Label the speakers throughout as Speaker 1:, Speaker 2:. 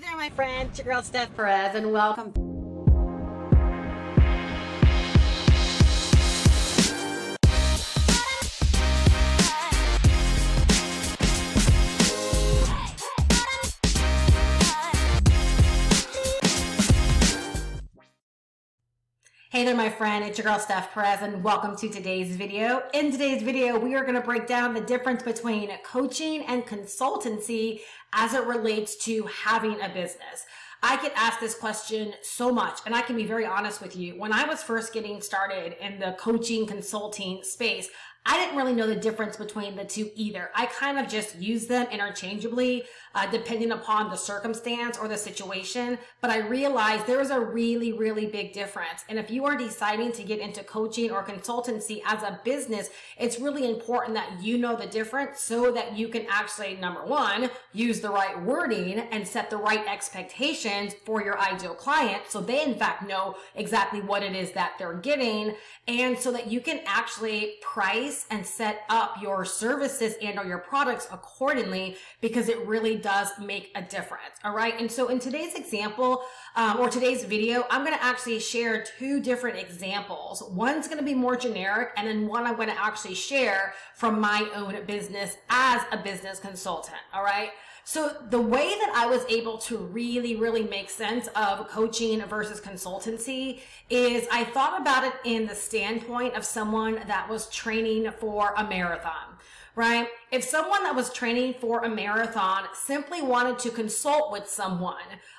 Speaker 1: There, my friend. It's your girl, Steph Perez, and welcome. Hey there, my friend. It's your girl, Steph Perez, and welcome to today's video. In today's video, we are going to break down the difference between coaching and consultancy as it relates to having a business. I get asked this question so much, and I can be very honest with you. When I was first getting started in the coaching consulting space, I didn't really know the difference between the two either. I kind of just used them interchangeably, uh, depending upon the circumstance or the situation. But I realized there is a really, really big difference. And if you are deciding to get into coaching or consultancy as a business, it's really important that you know the difference so that you can actually, number one, use the right wording and set the right expectations for your ideal client. So they, in fact, know exactly what it is that they're getting. And so that you can actually price price and set up your services and or your products accordingly because it really does make a difference. All right. And so in today's example, um, or today's video, I'm going to actually share two different examples. One's going to be more generic and then one I'm going to actually share from my own business as a business consultant. All right. So the way that I was able to really, really make sense of coaching versus consultancy is I thought about it in the standpoint of someone that was training for a marathon right? If someone that was training for a marathon simply wanted to consult with someone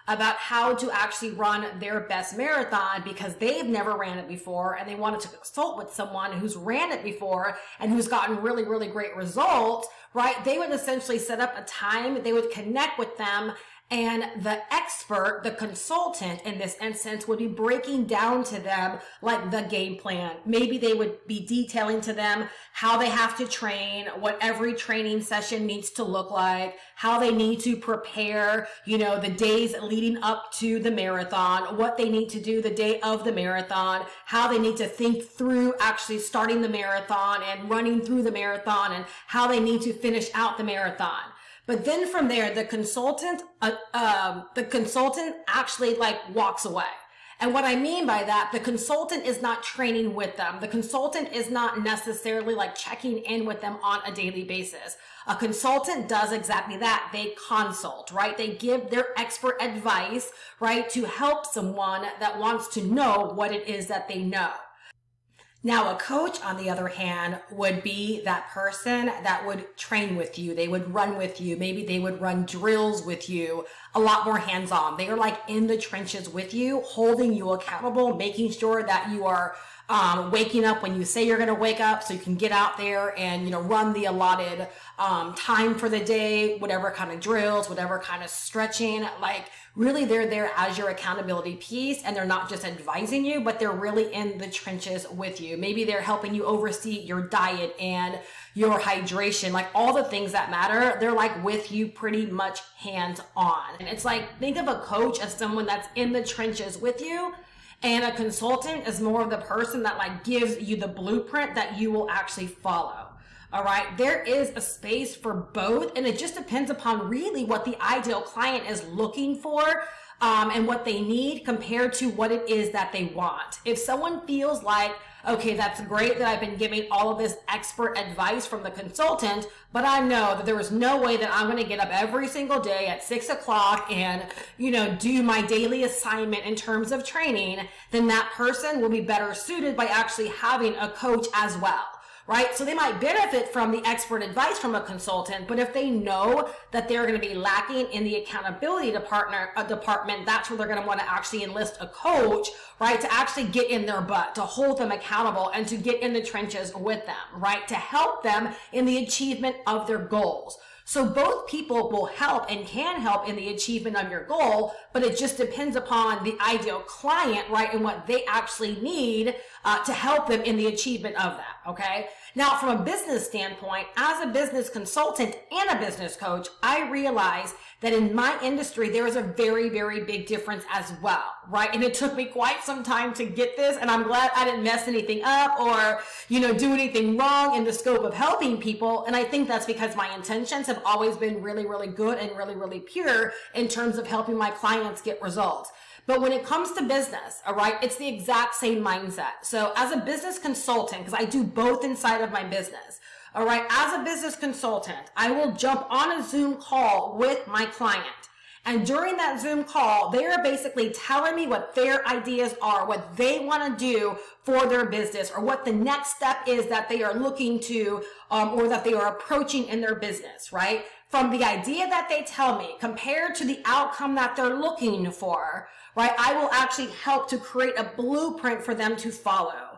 Speaker 1: about how to actually run their best marathon because they've never ran it before and they wanted to consult with someone who's ran it before and who's gotten really, really great results, right? They would essentially set up a time, they would connect with them and the expert, the consultant in this instance would be breaking down to them like the game plan. Maybe they would be detailing to them how they have to train, what every training session needs to look like, how they need to prepare, you know, the days leading up to the marathon, what they need to do the day of the marathon, how they need to think through actually starting the marathon and running through the marathon and how they need to finish out the marathon. But then from there, the consultant, uh, um, the consultant actually like walks away. And what I mean by that, the consultant is not training with them. The consultant is not necessarily like checking in with them on a daily basis. A consultant does exactly that. They consult, right? They give their expert advice, right? To help someone that wants to know what it is that they know. Now, a coach, on the other hand, would be that person that would train with you. They would run with you. Maybe they would run drills with you, a lot more hands on. They are like in the trenches with you, holding you accountable, making sure that you are um, waking up when you say you're going to wake up so you can get out there and, you know, run the allotted um, time for the day, whatever kind of drills, whatever kind of stretching. Like, really, they're there as your accountability piece and they're not just advising you, but they're really in the trenches with you. Maybe they're helping you oversee your diet and your hydration, like all the things that matter. They're like with you pretty much hands on. And it's like, think of a coach as someone that's in the trenches with you and a consultant is more of the person that like gives you the blueprint that you will actually follow. All right. There is a space for both and it just depends upon really what the ideal client is looking for. Um, and what they need compared to what it is that they want. If someone feels like okay, that's great that I've been giving all of this expert advice from the consultant, but I know that there is no way that I'm going to get up every single day at six o'clock and, you know, do my daily assignment in terms of training, then that person will be better suited by actually having a coach as well right? So they might benefit from the expert advice from a consultant, but if they know that they're going to be lacking in the accountability department, uh, department, that's where they're going to want to actually enlist a coach, right? To actually get in their butt, to hold them accountable and to get in the trenches with them, right? To help them in the achievement of their goals. So both people will help and can help in the achievement of your goal, but it just depends upon the ideal client, right? And what they actually need uh, to help them in the achievement of that. Okay. Now, from a business standpoint, as a business consultant and a business coach, I realize that in my industry, there is a very, very big difference as well, right? And it took me quite some time to get this. And I'm glad I didn't mess anything up or, you know, do anything wrong in the scope of helping people. And I think that's because my intentions have always been really, really good and really, really pure in terms of helping my clients get results. But when it comes to business, all right, it's the exact same mindset. So as a business consultant, because I do both inside of my business, all right, as a business consultant, I will jump on a Zoom call with my client. And during that Zoom call, they are basically telling me what their ideas are, what they want to do for their business, or what the next step is that they are looking to, um, or that they are approaching in their business, right? From the idea that they tell me compared to the outcome that they're looking for, right? I will actually help to create a blueprint for them to follow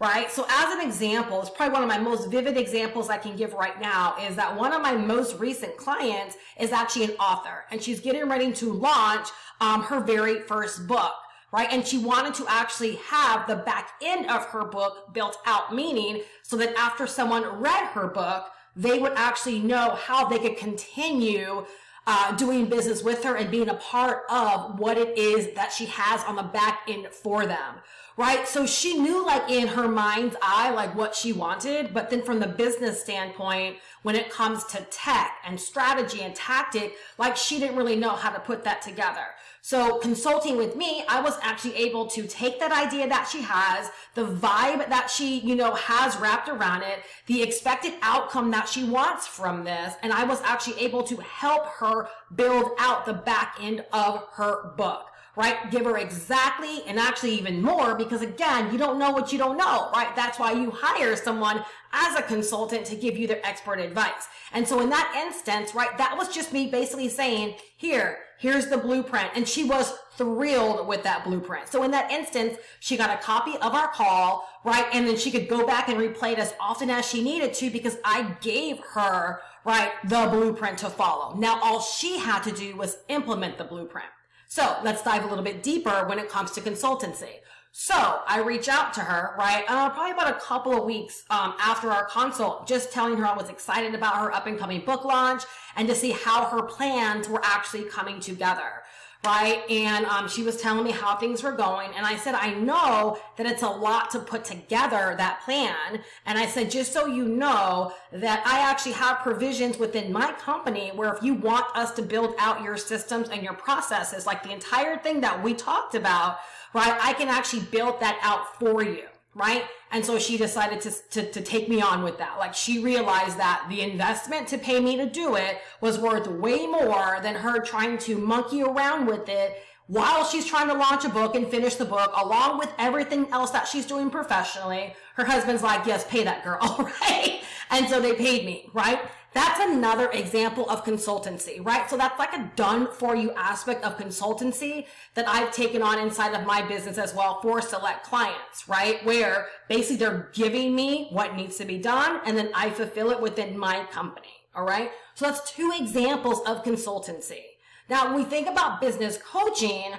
Speaker 1: right? So as an example, it's probably one of my most vivid examples I can give right now is that one of my most recent clients is actually an author and she's getting ready to launch um, her very first book. Right. And she wanted to actually have the back end of her book built out, meaning so that after someone read her book, they would actually know how they could continue uh, doing business with her and being a part of what it is that she has on the back end for them right? So she knew like in her mind's eye, like what she wanted. But then from the business standpoint, when it comes to tech and strategy and tactic, like she didn't really know how to put that together. So consulting with me, I was actually able to take that idea that she has, the vibe that she, you know, has wrapped around it, the expected outcome that she wants from this. And I was actually able to help her build out the back end of her book right? Give her exactly and actually even more because again, you don't know what you don't know, right? That's why you hire someone as a consultant to give you their expert advice. And so in that instance, right, that was just me basically saying, here, here's the blueprint. And she was thrilled with that blueprint. So in that instance, she got a copy of our call, right? And then she could go back and replay it as often as she needed to because I gave her, right, the blueprint to follow. Now all she had to do was implement the blueprint. So let's dive a little bit deeper when it comes to consultancy. So I reach out to her, right? Uh, probably about a couple of weeks um, after our consult, just telling her I was excited about her up and coming book launch and to see how her plans were actually coming together right? And um, she was telling me how things were going. And I said, I know that it's a lot to put together that plan. And I said, just so you know that I actually have provisions within my company where if you want us to build out your systems and your processes, like the entire thing that we talked about, right? I can actually build that out for you right? And so she decided to, to, to, take me on with that. Like she realized that the investment to pay me to do it was worth way more than her trying to monkey around with it while she's trying to launch a book and finish the book along with everything else that she's doing professionally. Her husband's like, yes, pay that girl, right? And so they paid me, right? That's another example of consultancy, right? So that's like a done for you aspect of consultancy that I've taken on inside of my business as well for select clients, right? Where basically they're giving me what needs to be done and then I fulfill it within my company. All right. So that's two examples of consultancy. Now, when we think about business coaching,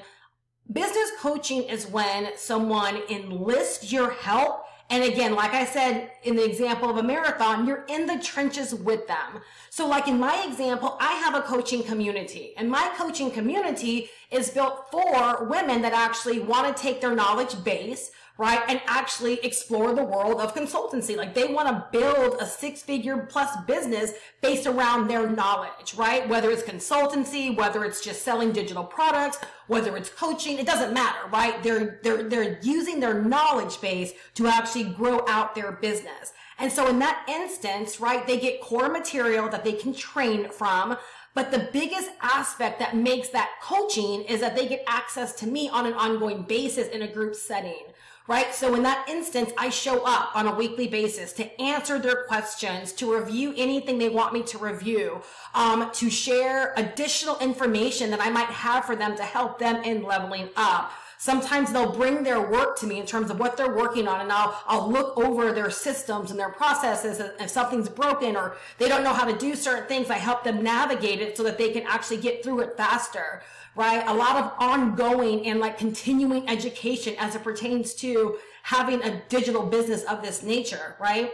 Speaker 1: business coaching is when someone enlists your help and again, like I said in the example of a marathon, you're in the trenches with them. So like in my example, I have a coaching community and my coaching community is built for women that actually want to take their knowledge base, right? And actually explore the world of consultancy. Like they want to build a six figure plus business based around their knowledge, right? Whether it's consultancy, whether it's just selling digital products, whether it's coaching, it doesn't matter, right? They're, they're, they're using their knowledge base to actually grow out their business. And so in that instance, right, they get core material that they can train from. But the biggest aspect that makes that coaching is that they get access to me on an ongoing basis in a group setting right? So in that instance, I show up on a weekly basis to answer their questions, to review anything they want me to review, um, to share additional information that I might have for them to help them in leveling up. Sometimes they'll bring their work to me in terms of what they're working on and I'll, I'll look over their systems and their processes. And If something's broken or they don't know how to do certain things, I help them navigate it so that they can actually get through it faster right? A lot of ongoing and like continuing education as it pertains to having a digital business of this nature, right?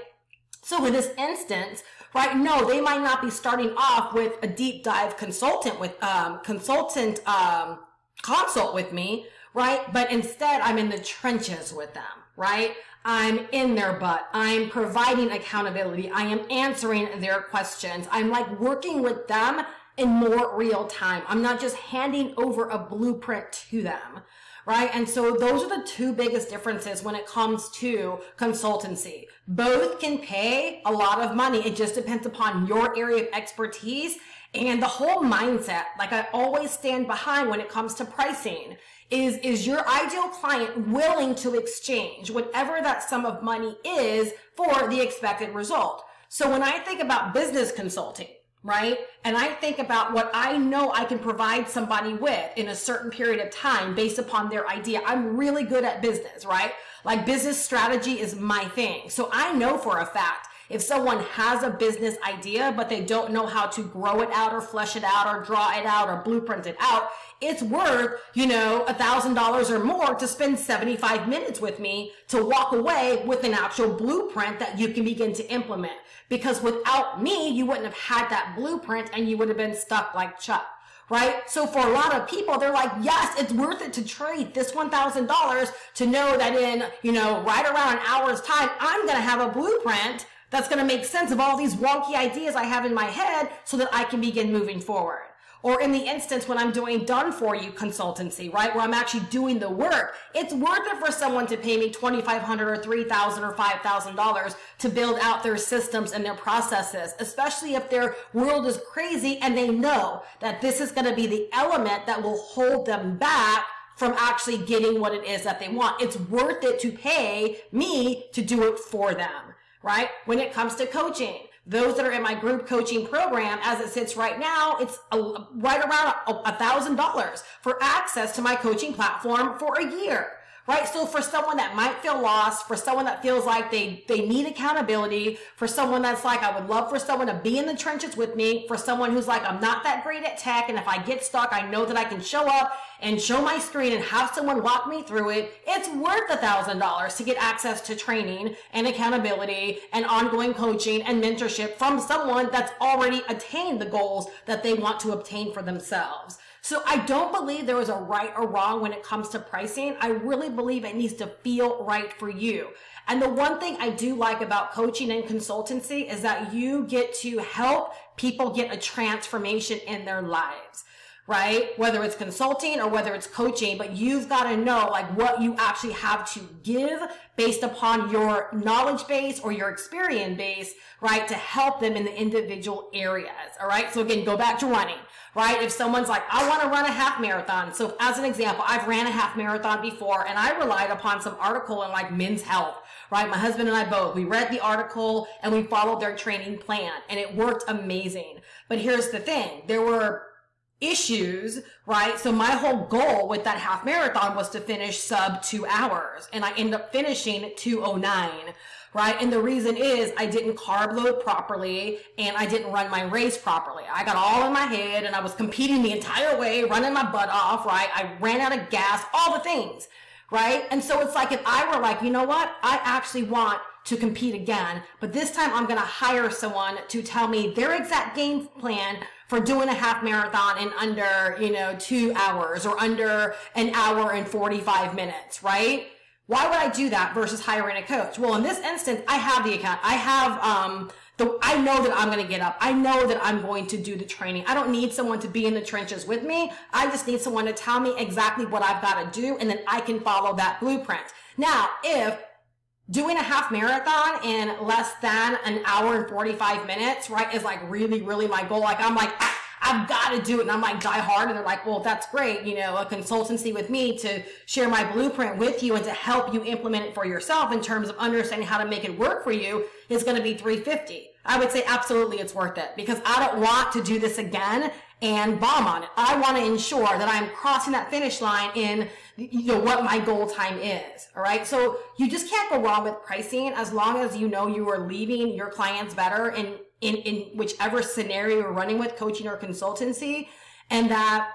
Speaker 1: So in this instance, right? No, they might not be starting off with a deep dive consultant with, um, consultant, um, consult with me, right? But instead I'm in the trenches with them, right? I'm in their butt. I'm providing accountability. I am answering their questions. I'm like working with them in more real time. I'm not just handing over a blueprint to them. Right. And so those are the two biggest differences when it comes to consultancy. Both can pay a lot of money. It just depends upon your area of expertise and the whole mindset. Like I always stand behind when it comes to pricing is, is your ideal client willing to exchange whatever that sum of money is for the expected result? So when I think about business consulting, right? And I think about what I know I can provide somebody with in a certain period of time based upon their idea. I'm really good at business, right? Like business strategy is my thing. So I know for a fact if someone has a business idea, but they don't know how to grow it out or flesh it out or draw it out or blueprint it out, it's worth, you know, a thousand dollars or more to spend 75 minutes with me to walk away with an actual blueprint that you can begin to implement. Because without me, you wouldn't have had that blueprint and you would have been stuck like Chuck right? So for a lot of people, they're like, yes, it's worth it to trade this $1,000 to know that in, you know, right around an hour's time, I'm going to have a blueprint that's going to make sense of all these wonky ideas I have in my head so that I can begin moving forward. Or in the instance when I'm doing done for you consultancy, right? Where I'm actually doing the work. It's worth it for someone to pay me 2500 or 3000 or $5,000 to build out their systems and their processes, especially if their world is crazy and they know that this is going to be the element that will hold them back from actually getting what it is that they want. It's worth it to pay me to do it for them right? When it comes to coaching, those that are in my group coaching program, as it sits right now, it's a, right around a thousand dollars for access to my coaching platform for a year right? So for someone that might feel lost, for someone that feels like they, they need accountability, for someone that's like, I would love for someone to be in the trenches with me, for someone who's like, I'm not that great at tech. And if I get stuck, I know that I can show up and show my screen and have someone walk me through it. It's worth a thousand dollars to get access to training and accountability and ongoing coaching and mentorship from someone that's already attained the goals that they want to obtain for themselves. So I don't believe there is a right or wrong when it comes to pricing. I really believe it needs to feel right for you. And the one thing I do like about coaching and consultancy is that you get to help people get a transformation in their lives right? Whether it's consulting or whether it's coaching, but you've got to know like what you actually have to give based upon your knowledge base or your experience base, right? To help them in the individual areas. All right. So again, go back to running, right? If someone's like, I want to run a half marathon. So as an example, I've ran a half marathon before and I relied upon some article in like men's health right? My husband and I both, we read the article and we followed their training plan and it worked amazing. But here's the thing. There were issues, right? So my whole goal with that half marathon was to finish sub two hours and I end up finishing 209, right? And the reason is I didn't carb load properly and I didn't run my race properly. I got all in my head and I was competing the entire way, running my butt off, right? I ran out of gas, all the things, right? And so it's like if I were like, you know what? I actually want to compete again, but this time I'm going to hire someone to tell me their exact game plan for doing a half marathon in under, you know, two hours or under an hour and 45 minutes, right? Why would I do that versus hiring a coach? Well, in this instance, I have the account. I have, um, the, I know that I'm going to get up. I know that I'm going to do the training. I don't need someone to be in the trenches with me. I just need someone to tell me exactly what I've got to do and then I can follow that blueprint. Now, if doing a half marathon in less than an hour and 45 minutes, right, is like really, really my goal. Like, I'm like, I, I've got to do it. And I'm like, die hard. And they're like, well, that's great. You know, a consultancy with me to share my blueprint with you and to help you implement it for yourself in terms of understanding how to make it work for you is going to be 350. I would say absolutely it's worth it because I don't want to do this again and bomb on it. I want to ensure that I'm crossing that finish line in you know, what my goal time is. All right. So you just can't go wrong with pricing as long as you know you are leaving your clients better in, in, in whichever scenario you're running with coaching or consultancy and that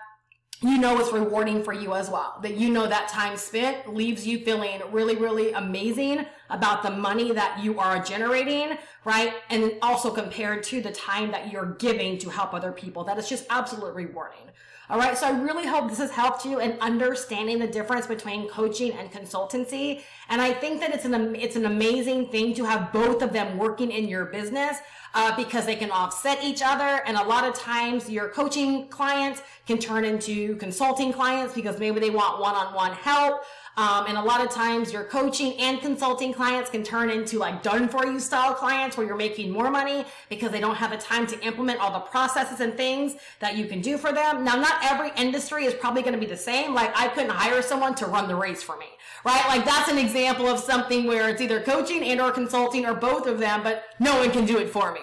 Speaker 1: you know it's rewarding for you as well. That you know that time spent leaves you feeling really, really amazing about the money that you are generating, right? And also compared to the time that you're giving to help other people. That is just absolutely rewarding. All right. So I really hope this has helped you in understanding the difference between coaching and consultancy. And I think that it's an, it's an amazing thing to have both of them working in your business. Uh, because they can offset each other. And a lot of times your coaching clients can turn into consulting clients because maybe they want one-on-one help. Um, and a lot of times your coaching and consulting clients can turn into like done for you style clients where you're making more money because they don't have the time to implement all the processes and things that you can do for them. Now, not every industry is probably going to be the same. Like I couldn't hire someone to run the race for me, right? Like that's an example of something where it's either coaching and or consulting or both of them, but no one can do it for me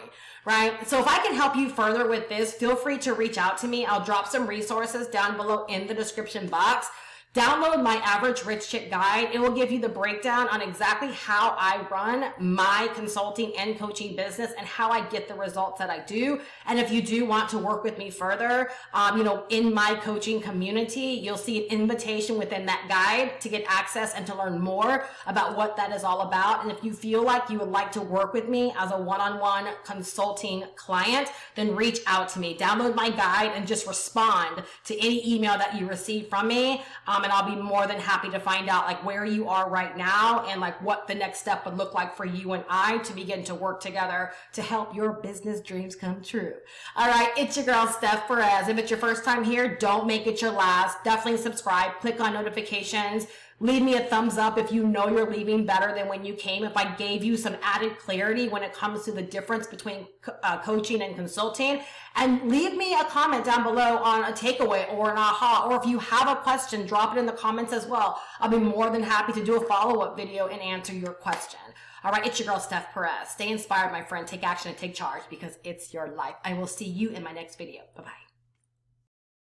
Speaker 1: right? So if I can help you further with this, feel free to reach out to me. I'll drop some resources down below in the description box. Download my average rich chick guide. It will give you the breakdown on exactly how I run my consulting and coaching business and how I get the results that I do. And if you do want to work with me further, um, you know, in my coaching community, you'll see an invitation within that guide to get access and to learn more about what that is all about. And if you feel like you would like to work with me as a one-on-one consulting client, then reach out to me. Download my guide and just respond to any email that you receive from me. Um, and I'll be more than happy to find out like where you are right now and like what the next step would look like for you and I to begin to work together to help your business dreams come true. All right. It's your girl, Steph Perez. If it's your first time here, don't make it your last. Definitely subscribe, click on notifications Leave me a thumbs up if you know you're leaving better than when you came. If I gave you some added clarity when it comes to the difference between uh, coaching and consulting. And leave me a comment down below on a takeaway or an aha. Or if you have a question, drop it in the comments as well. I'll be more than happy to do a follow up video and answer your question. All right, it's your girl, Steph Perez. Stay inspired, my friend. Take action and take charge because it's your life. I will see you in my next video. Bye bye.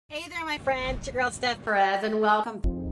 Speaker 1: Hey there, my friend. It's your girl, Steph Perez, and welcome.